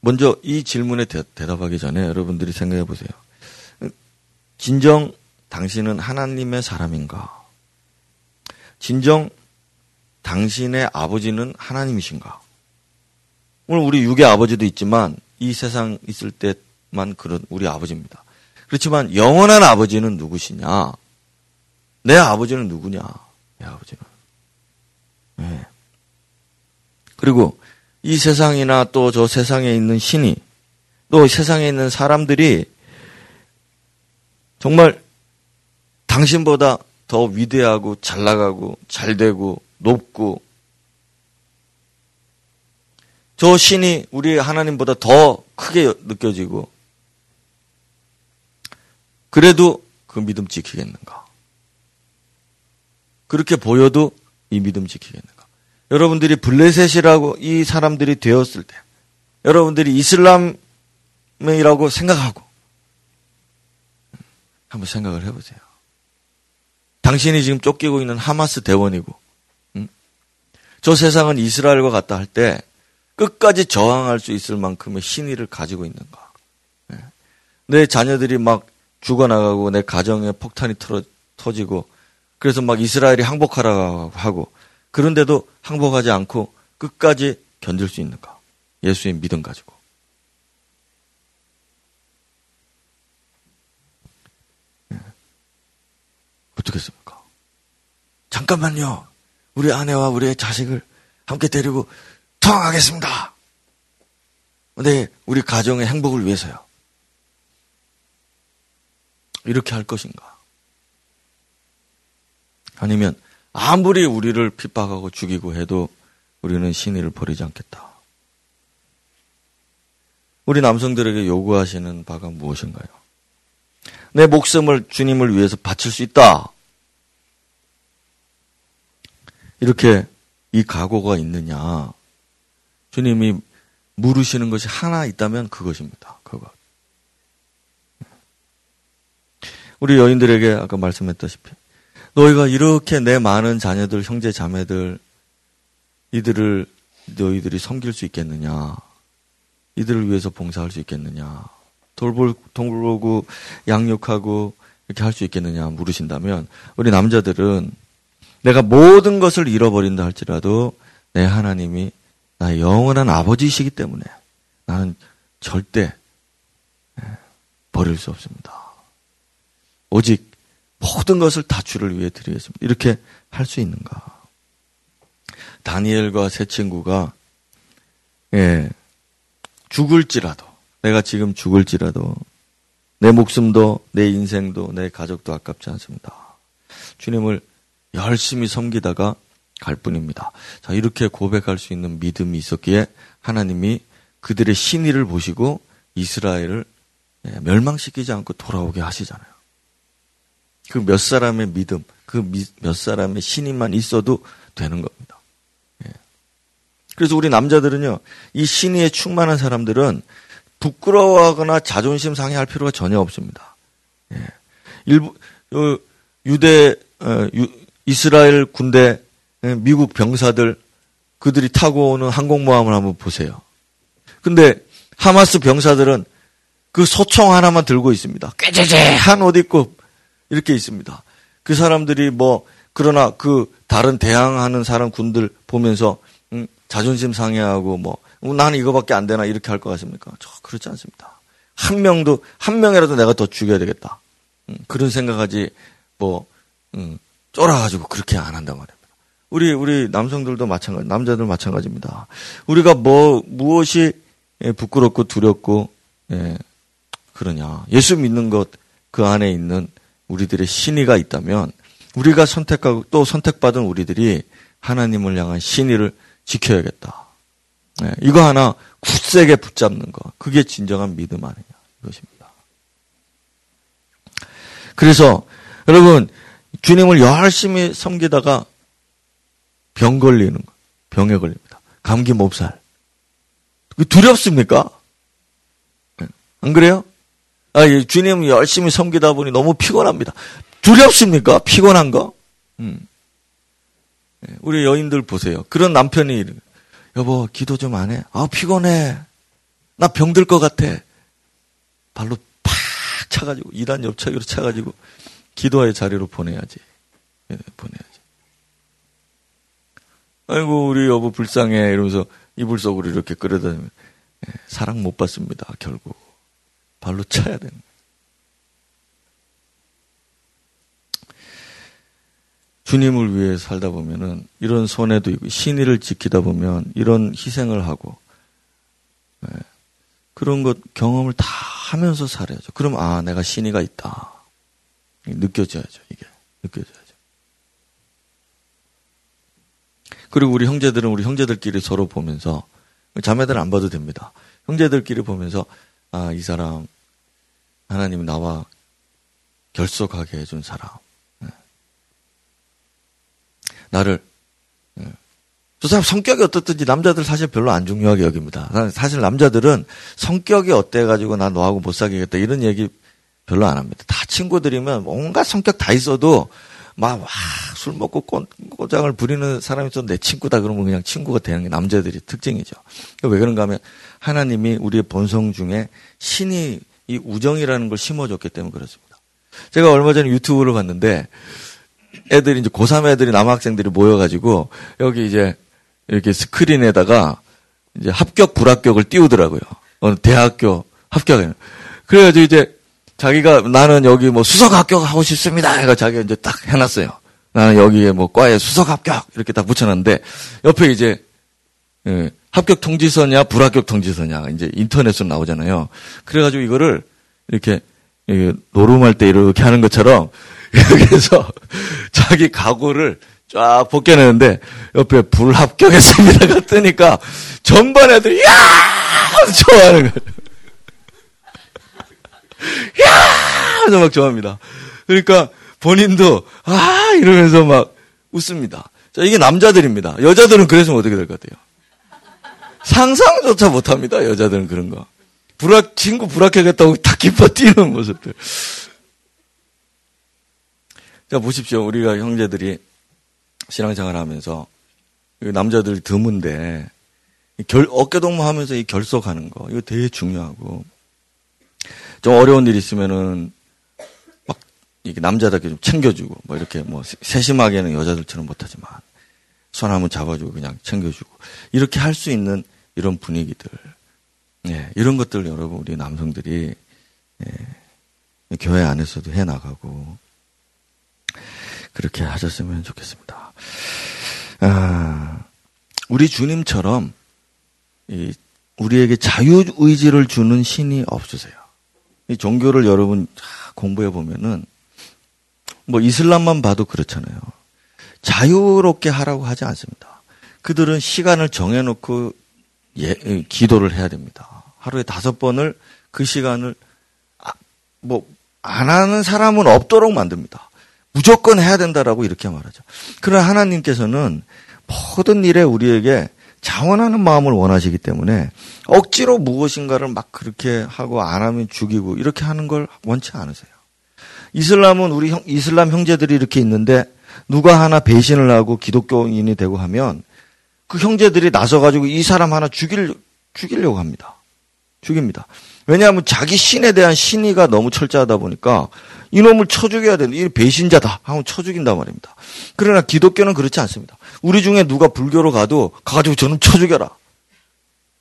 먼저 이 질문에 대, 답하기 전에 여러분들이 생각해 보세요. 진정 당신은 하나님의 사람인가? 진정 당신의 아버지는 하나님이신가? 오늘 우리 육의 아버지도 있지만 이 세상 있을 때만 그런 우리 아버지입니다. 그렇지만 영원한 아버지는 누구시냐? 내 아버지는 누구냐? 내 아버지는. 네. 그리고 이 세상이나 또 저 세상에 있는 신이 또 세상에 있는 사람들이 정말 당신보다 더 위대하고 잘 나가고 잘 되고 높고 저 신이 우리 하나님보다 더 크게 느껴지고 그래도 그 믿음 지키겠는가? 그렇게 보여도 이 믿음 지키겠는가? 여러분들이 블레셋이라고 이 사람들이 되었을 때, 여러분들이 이슬람이라고 생각하고, 한번 생각을 해보세요. 당신이 지금 쫓기고 있는 하마스 대원이고, 응? 저 세상은 이스라엘과 같다 할 때, 끝까지 저항할 수 있을 만큼의 신의를 가지고 있는가? 네. 내 자녀들이 막 죽어나가고 내 가정에 폭탄이 틀어, 터지고 그래서 막 이스라엘이 항복하라고 하고 그런데도 항복하지 않고 끝까지 견딜 수 있는가? 예수의 믿음 가지고. 네. 어떻겠습니까? 잠깐만요. 우리 아내와 우리의 자식을 함께 데리고 통하겠습니다. 네, 우리 가정의 행복을 위해서요. 이렇게 할 것인가? 아니면 아무리 우리를 핍박하고 죽이고 해도 우리는 신의를 버리지 않겠다. 우리 남성들에게 요구하시는 바가 무엇인가요? 내 목숨을 주님을 위해서 바칠 수 있다. 이렇게 이 각오가 있느냐. 주님이 물으시는 것이 하나 있다면 그것입니다. 그것. 우리 여인들에게 아까 말씀했다시피 너희가 이렇게 내 많은 자녀들, 형제, 자매들 이들을 너희들이 섬길 수 있겠느냐? 이들을 위해서 봉사할 수 있겠느냐? 돌볼 돌보고 양육하고 이렇게 할 수 있겠느냐 물으신다면 우리 남자들은 내가 모든 것을 잃어버린다 할지라도 내 하나님이 나의 영원한 아버지이시기 때문에 나는 절대 예, 버릴 수 없습니다. 오직 모든 것을 다 주를 위해 드리겠습니다. 이렇게 할 수 있는가? 다니엘과 세 친구가 예, 죽을지라도 내가 지금 죽을지라도 내 목숨도 내 인생도 내 가족도 아깝지 않습니다. 주님을 열심히 섬기다가 갈 뿐입니다. 자, 이렇게 고백할 수 있는 믿음이 있었기에 하나님이 그들의 신의를 보시고 이스라엘을 예, 멸망시키지 않고 돌아오게 하시잖아요. 그 몇 사람의 믿음, 그 몇 사람의 신임만 있어도 되는 겁니다. 예. 그래서 우리 남자들은요, 이 신의에 충만한 사람들은 부끄러워하거나 자존심 상해할 필요가 전혀 없습니다. 예. 일부 어, 유대 어, 이스라엘 군대 예, 미국 병사들 그들이 타고 오는 항공모함을 한번 보세요. 근데 하마스 병사들은 그 소총 하나만 들고 있습니다. 꾀재재한 옷 입고 이렇게 있습니다. 그 사람들이 뭐 그러나 그 다른 대항하는 사람 군들 보면서 음, 자존심 상해하고 뭐 음, 나는 이거밖에 안 되나 이렇게 할 것 같습니까? 저 그렇지 않습니다. 한 명도 한 명이라도 내가 더 죽여야 되겠다. 음, 그런 생각하지 뭐 음, 쫄아가지고 그렇게 안 한단 말입니다. 우리 우리 남성들도 마찬가지, 남자들 마찬가지입니다. 우리가 뭐 무엇이 예, 부끄럽고 두렵고 예, 그러냐? 예수 믿는 것 그 안에 있는 우리들의 신의가 있다면 우리가 선택하고 또 선택받은 우리들이 하나님을 향한 신의를 지켜야겠다. 네, 이거 하나 굳세게 붙잡는 거. 그게 진정한 믿음 아니냐. 이것입니다. 그래서 여러분 주님을 열심히 섬기다가 병 걸리는 거. 병에 걸립니다. 감기 몹살. 두렵습니까? 네, 안 그래요? 아, 주님 열심히 섬기다 보니 너무 피곤합니다. 두렵습니까? 피곤한 거? 음. 네, 우리 여인들 보세요. 그런 남편이 여보 기도 좀 안 해? 아 피곤해. 나 병들 것 같아. 발로 팍 차가지고 이단 옆차기로 차가지고 기도의 자리로 보내야지. 네, 보내야지. 아이고 우리 여보 불쌍해 이러면서 이불 속으로 이렇게 끌어다니면 네, 사랑 못 받습니다. 결국. 발로 쳐야 되는 주님을 위해 살다 보면은 이런 손해도 있고 신의를 지키다 보면 이런 희생을 하고 네. 그런 것 경험을 다 하면서 살아야죠. 그럼 아 내가 신의가 있다 느껴져야죠. 이게 느껴져야죠. 그리고 우리 형제들은 우리 형제들끼리 서로 보면서 자매들은 안 봐도 됩니다. 형제들끼리 보면서 아 이 사람 하나님이 나와 결속하게 해준 사람. 예. 나를 예. 저 사람 성격이 어떻든지 남자들 사실 별로 안 중요하게 여깁니다. 사실 남자들은 성격이 어때가지고 나 너하고 못 사귀겠다 이런 얘기 별로 안 합니다. 다 친구들이면 온갖 성격 다 있어도 막술 먹고 꼬, 꼬장을 부리는 사람이 있어도 내 친구다 그러면 그냥 친구가 되는 게 남자들이 특징이죠. 왜 그런가 하면 하나님이 우리의 본성 중에 신이 이 우정이라는 걸 심어줬기 때문에 그렇습니다. 제가 얼마 전에 유튜브를 봤는데 애들이 이제 고3 애들이 남학생들이 모여가지고 여기 이제 이렇게 스크린에다가 이제 합격 불합격을 띄우더라고요. 어느 대학교 합격에. 그래가지고 이제 자기가 나는 여기 뭐 수석 합격하고 싶습니다. 해가 자기가 이제 딱 해놨어요. 나는 여기에 뭐 과에 수석 합격 이렇게 딱 붙여놨는데 옆에 이제 예, 합격 통지서냐 불합격 통지서냐 이제 인터넷으로 나오잖아요. 그래가지고 이거를 이렇게 노름할 때 이렇게 하는 것처럼 여기서 자기 각오를 쫙 벗겨내는데 옆에 불합격했습니다가 뜨니까 전반 애들이 야 좋아하는 거예요. 야 하면서 막 좋아합니다. 그러니까 본인도 아 이러면서 막 웃습니다. 자 이게 남자들입니다. 여자들은 그래서 어떻게 될 것 같아요? 상상조차 못합니다. 여자들은 그런 거. 불합 친구 불합격했다고 다 기뻐 뛰는 모습들. 자 보십시오. 우리가 형제들이 신앙생활 하면서 남자들이 드문데 결, 어깨동무하면서 이 결석하는 거 이거 되게 중요하고 좀 어려운 일 있으면은 막 이게 남자답게 좀 챙겨주고 뭐 이렇게 뭐 세심하게는 여자들처럼 못하지만 손 한번 잡아주고 그냥 챙겨주고 이렇게 할 수 있는 이런 분위기들, 예, 이런 것들 여러분 우리 남성들이 예, 교회 안에서도 해 나가고 그렇게 하셨으면 좋겠습니다. 아, 우리 주님처럼 이, 우리에게 자유 의지를 주는 신이 없으세요. 이 종교를 여러분 공부해 보면은 뭐 이슬람만 봐도 그렇잖아요. 자유롭게 하라고 하지 않습니다. 그들은 시간을 정해놓고 예, 기도를 해야 됩니다. 하루에 다섯 번을 그 시간을 아, 뭐안 하는 사람은 없도록 만듭니다. 무조건 해야 된다라고 이렇게 말하죠. 그러나 하나님께서는 모든 일에 우리에게 자원하는 마음을 원하시기 때문에 억지로 무엇인가를 막 그렇게 하고 안 하면 죽이고 이렇게 하는 걸 원치 않으세요. 이슬람은 우리 형, 이슬람 형제들이 이렇게 있는데 누가 하나 배신을 하고 기독교인이 되고 하면 그 형제들이 나서가지고 이 사람 하나 죽일, 죽이려고 합니다. 죽입니다. 왜냐하면 자기 신에 대한 신의가 너무 철저하다 보니까 이놈을 쳐 죽여야 되는, 이 배신자다 하고 쳐 죽인단 말입니다. 그러나 기독교는 그렇지 않습니다. 우리 중에 누가 불교로 가도 가가지고 저는 쳐 죽여라.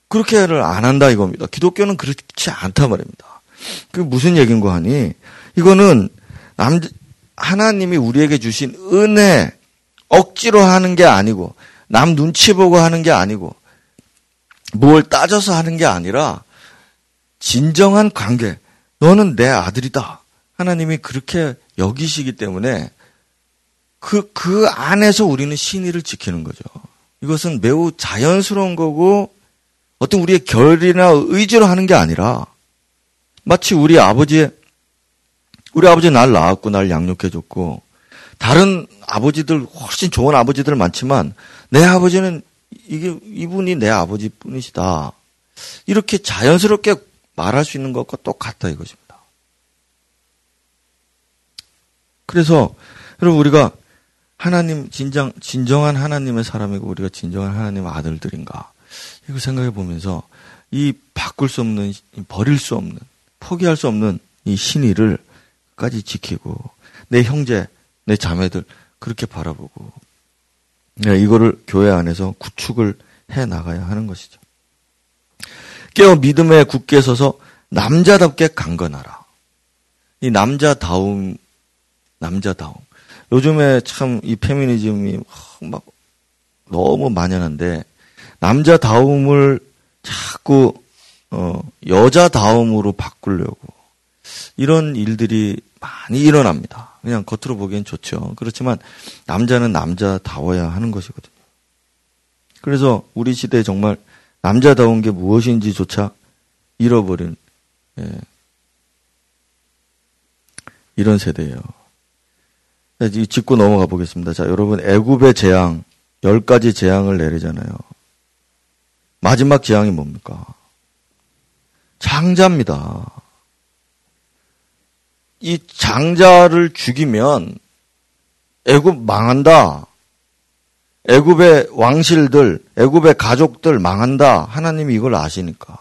그렇게를 안 한다 이겁니다. 기독교는 그렇지 않단 말입니다. 그 무슨 얘기인고 하니 이거는 남 하나님이 우리에게 주신 은혜 억지로 하는 게 아니고 남 눈치 보고 하는 게 아니고 뭘 따져서 하는 게 아니라 진정한 관계. 너는 내 아들이다. 하나님이 그렇게 여기시기 때문에 그, 그 안에서 우리는 신의를 지키는 거죠. 이것은 매우 자연스러운 거고 어떤 우리의 결이나 의지로 하는 게 아니라 마치 우리 아버지의 우리 아버지 날 낳았고 날 양육해줬고 다른 아버지들 훨씬 좋은 아버지들 많지만 내 아버지는 이게 이분이 내 아버지뿐이시다 이렇게 자연스럽게 말할 수 있는 것과 똑같다 이것입니다. 그래서 여러분 우리가 하나님 진정 진정한 하나님의 사람이고 우리가 진정한 하나님의 아들들인가 이걸 생각해 보면서 이 바꿀 수 없는 버릴 수 없는 포기할 수 없는 이 신의를 까지 지키고 내 형제 내 자매들 그렇게 바라보고 네, 이거를 교회 안에서 구축을 해 나가야 하는 것이죠. 깨어 믿음에 굳게 서서 남자답게 강건하라. 이 남자다움, 남자다움. 요즘에 참 이 페미니즘이 막 너무 만연한데 남자다움을 자꾸 어 여자다움으로 바꾸려고 이런 일들이 많이 일어납니다. 그냥 겉으로 보기엔 좋죠. 그렇지만 남자는 남자다워야 하는 것이거든요. 그래서 우리 시대에 정말 남자다운 게 무엇인지조차 잃어버린 예. 이런 세대예요. 짚고 넘어가 보겠습니다. 자, 여러분 애굽의 재앙 열 가지 재앙을 내리잖아요. 마지막 재앙이 뭡니까? 장자입니다. 이 장자를 죽이면 애굽 망한다. 애굽의 왕실들, 애굽의 가족들 망한다. 하나님이 이걸 아시니까.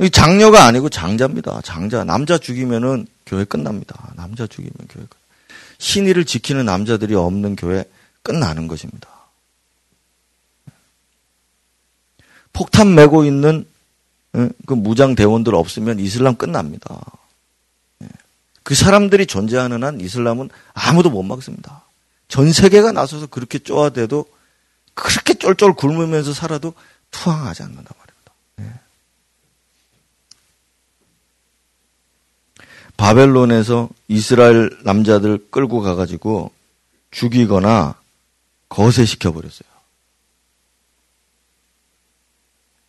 이 장녀가 아니고 장자입니다. 장자. 남자 죽이면은 교회 끝납니다. 남자 죽이면 교회 끝. 신의를 지키는 남자들이 없는 교회 끝나는 것입니다. 폭탄 메고 있는 그 무장 대원들 없으면 이슬람 끝납니다. 그 사람들이 존재하는 한 이슬람은 아무도 못 막습니다. 전 세계가 나서서 그렇게 쪼아대도 그렇게 쫄쫄 굶으면서 살아도 투항하지 않는단 말입니다. 바벨론에서 이스라엘 남자들 끌고 가가지고 죽이거나 거세시켜 버렸어요.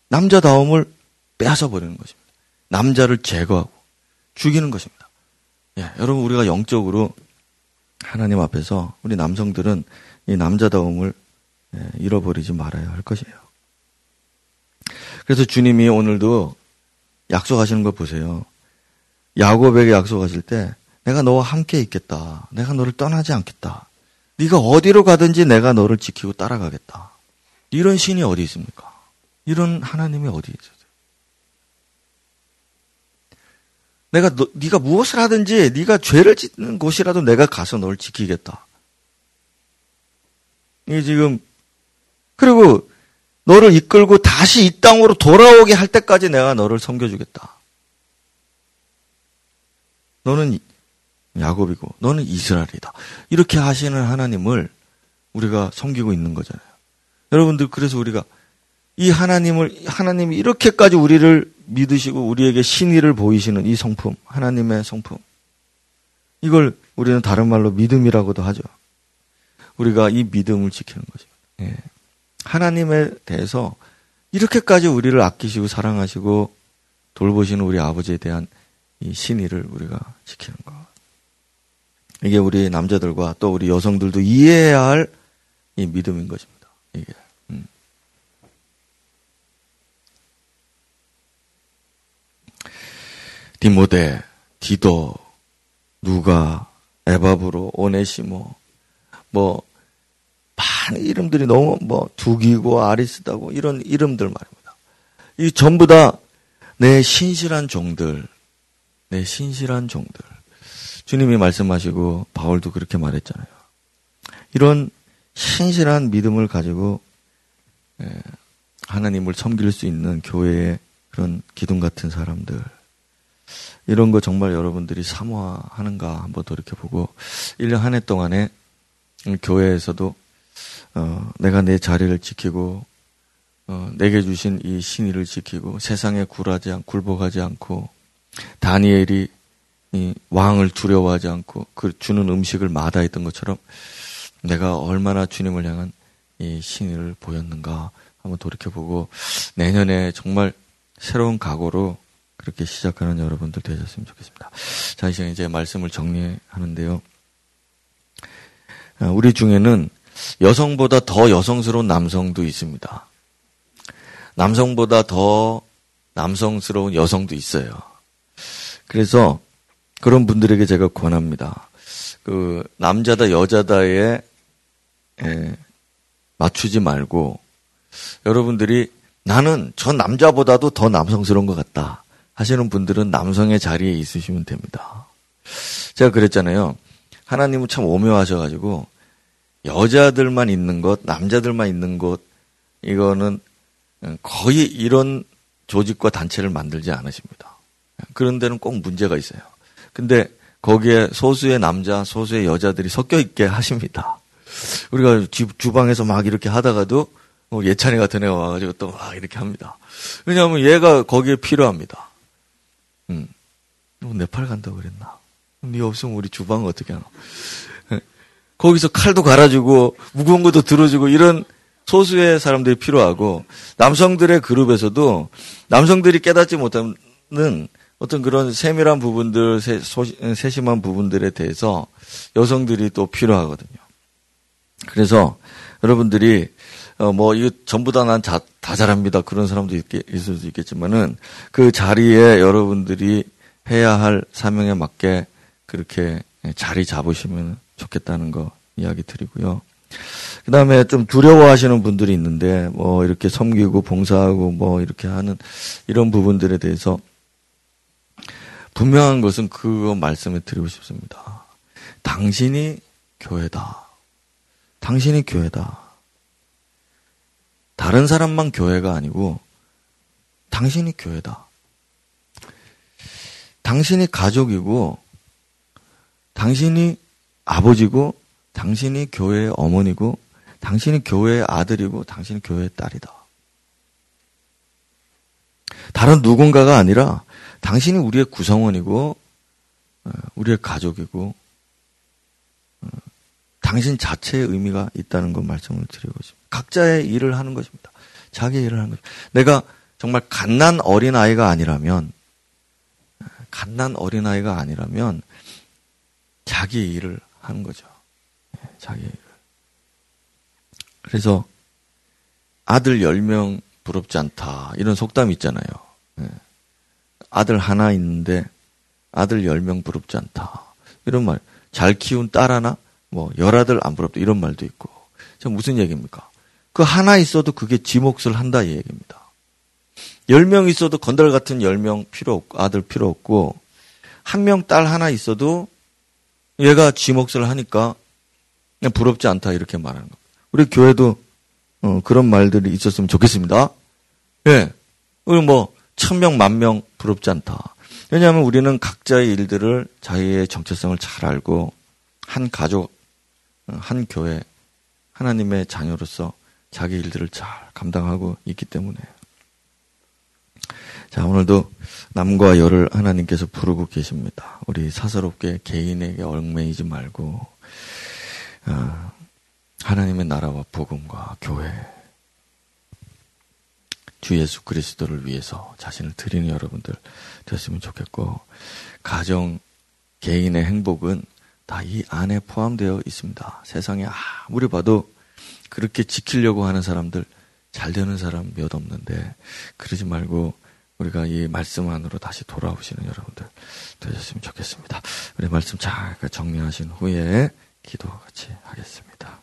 남자다움을 빼앗아 버리는 것입니다. 남자를 제거하고 죽이는 것입니다. 예, 여러분 우리가 영적으로 하나님 앞에서 우리 남성들은 이 남자다움을 예, 잃어버리지 말아야 할 것이에요. 그래서 주님이 오늘도 약속하시는 걸 보세요. 야곱에게 약속하실 때 내가 너와 함께 있겠다. 내가 너를 떠나지 않겠다. 네가 어디로 가든지 내가 너를 지키고 따라가겠다. 이런 신이 어디 있습니까? 이런 하나님이 어디 있어요? 내가 너, 네가 무엇을 하든지 네가 죄를 짓는 곳이라도 내가 가서 너를 지키겠다. 이게 지금 그리고 너를 이끌고 다시 이 땅으로 돌아오게 할 때까지 내가 너를 섬겨주겠다. 너는 야곱이고 너는 이스라엘이다. 이렇게 하시는 하나님을 우리가 섬기고 있는 거잖아요. 여러분들 그래서 우리가 이 하나님을 하나님이 이렇게까지 우리를 믿으시고 우리에게 신의를 보이시는 이 성품, 하나님의 성품. 이걸 우리는 다른 말로 믿음이라고도 하죠. 우리가 이 믿음을 지키는 거죠. 예. 하나님에 대해서 이렇게까지 우리를 아끼시고 사랑하시고 돌보시는 우리 아버지에 대한 이 신의를 우리가 지키는 것. 이게 우리 남자들과 또 우리 여성들도 이해해야 할 이 믿음인 것입니다. 이게. 디모데, 디도, 누가, 에바브로, 오네시모, 뭐, 많은 이름들이 너무 뭐, 두기고, 아리스다고, 이런 이름들 말입니다. 이 전부 다 내 신실한 종들, 내 신실한 종들. 주님이 말씀하시고 바울도 그렇게 말했잖아요. 이런 신실한 믿음을 가지고 예, 하나님을 섬길 수 있는 교회의 그런 기둥 같은 사람들. 이런 거 정말 여러분들이 사모하는가 한번 돌이켜보고 1년 한 해 동안에 교회에서도 어, 내가 내 자리를 지키고 어, 내게 주신 이 신의를 지키고 세상에 굴하지 않, 굴복하지 않고 다니엘이 이 왕을 두려워하지 않고 그 주는 음식을 마다했던 것처럼 내가 얼마나 주님을 향한 이 신의를 보였는가 한번 돌이켜보고 내년에 정말 새로운 각오로 그렇게 시작하는 여러분들 되셨으면 좋겠습니다. 자, 이제 이제 말씀을 정리하는데요. 아, 우리 중에는 여성보다 더 여성스러운 남성도 있습니다. 남성보다 더 남성스러운 여성도 있어요. 그래서 그런 분들에게 제가 권합니다. 그 남자다 여자다에 에, 맞추지 말고 여러분들이 나는 저 남자보다도 더 남성스러운 것 같다 하시는 분들은 남성의 자리에 있으시면 됩니다. 제가 그랬잖아요. 하나님은 참 오묘하셔가지고 여자들만 있는 것, 남자들만 있는 것 이거는 거의 이런 조직과 단체를 만들지 않으십니다. 그런 데는 꼭 문제가 있어요. 근데 거기에 소수의 남자, 소수의 여자들이 섞여 있게 하십니다. 우리가 주방에서 막 이렇게 하다가도 뭐 예찬이 같은 애가 와가지고 또 막 이렇게 합니다. 왜냐하면 얘가 거기에 필요합니다. 음. 너 네팔 간다고 그랬나? 네 없으면 우리 주방 어떻게 하나? 예. 거기서 칼도 갈아주고 무거운 것도 들어주고 이런 소수의 사람들이 필요하고 남성들의 그룹에서도 남성들이 깨닫지 못하는 어떤 그런 세밀한 부분들, 세, 세심한 부분들에 대해서 여성들이 또 필요하거든요. 그래서 여러분들이 어, 뭐, 이거 전부 다 난 다 잘합니다. 그런 사람도 있, 있을 수 있겠지만은 그 자리에 여러분들이 해야 할 사명에 맞게 그렇게 자리 잡으시면 좋겠다는 거 이야기 드리고요. 그 다음에 좀 두려워하시는 분들이 있는데, 뭐, 이렇게 섬기고 봉사하고 뭐, 이렇게 하는 이런 부분들에 대해서 분명한 것은 그거 말씀을 드리고 싶습니다. 당신이 교회다. 당신이 교회다. 다른 사람만 교회가 아니고 당신이 교회다. 당신이 가족이고 당신이 아버지고 당신이 교회의 어머니고 당신이 교회의 아들이고 당신이 교회의 딸이다. 다른 누군가가 아니라 당신이 우리의 구성원이고 어, 우리의 가족이고 어, 당신 자체의 의미가 있다는 것 말씀을 드리고 싶습니다. 각자의 일을 하는 것입니다. 자기 일을 하는 것. 내가 정말 갓난 어린 아이가 아니라면 갓난 어린 아이가 아니라면 자기 일을 하는 거죠. 예, 자기 일을. 그래서 아들 10명 부럽지 않다. 이런 속담이 있잖아요. 예. 아들 하나 있는데 아들 10명 부럽지 않다. 이런 말. 잘 키운 딸 하나? 뭐 열아들 안 부럽다 이런 말도 있고. 저 무슨 얘기입니까? 그 하나 있어도 그게 지 몫을 한다 이 얘기입니다. 열 명 있어도 건달 같은 열 명 필요 없고 아들 필요 없고 한 명 딸 하나 있어도 얘가 지 몫을 하니까 그냥 부럽지 않다 이렇게 말하는 겁니다. 우리 교회도 어, 그런 말들이 있었으면 좋겠습니다. 예. 우리 뭐, 천 명, 만 명 부럽지 않다. 왜냐하면 우리는 각자의 일들을 자기의 정체성을 잘 알고 한 가족, 한 교회, 하나님의 자녀로서 자기 일들을 잘 감당하고 있기 때문에. 자, 오늘도 남과 여를 하나님께서 부르고 계십니다. 우리 사사롭게 개인에게 얽매이지 말고, 어, 하나님의 나라와 복음과 교회, 주 예수 그리스도를 위해서 자신을 드리는 여러분들 됐으면 좋겠고, 가정, 개인의 행복은 다 이 안에 포함되어 있습니다. 세상에 아무리 봐도 그렇게 지키려고 하는 사람들 잘 되는 사람 몇 없는데 그러지 말고 우리가 이 말씀 안으로 다시 돌아오시는 여러분들 되셨으면 좋겠습니다. 우리 말씀 잘 정리하신 후에 기도 같이 하겠습니다.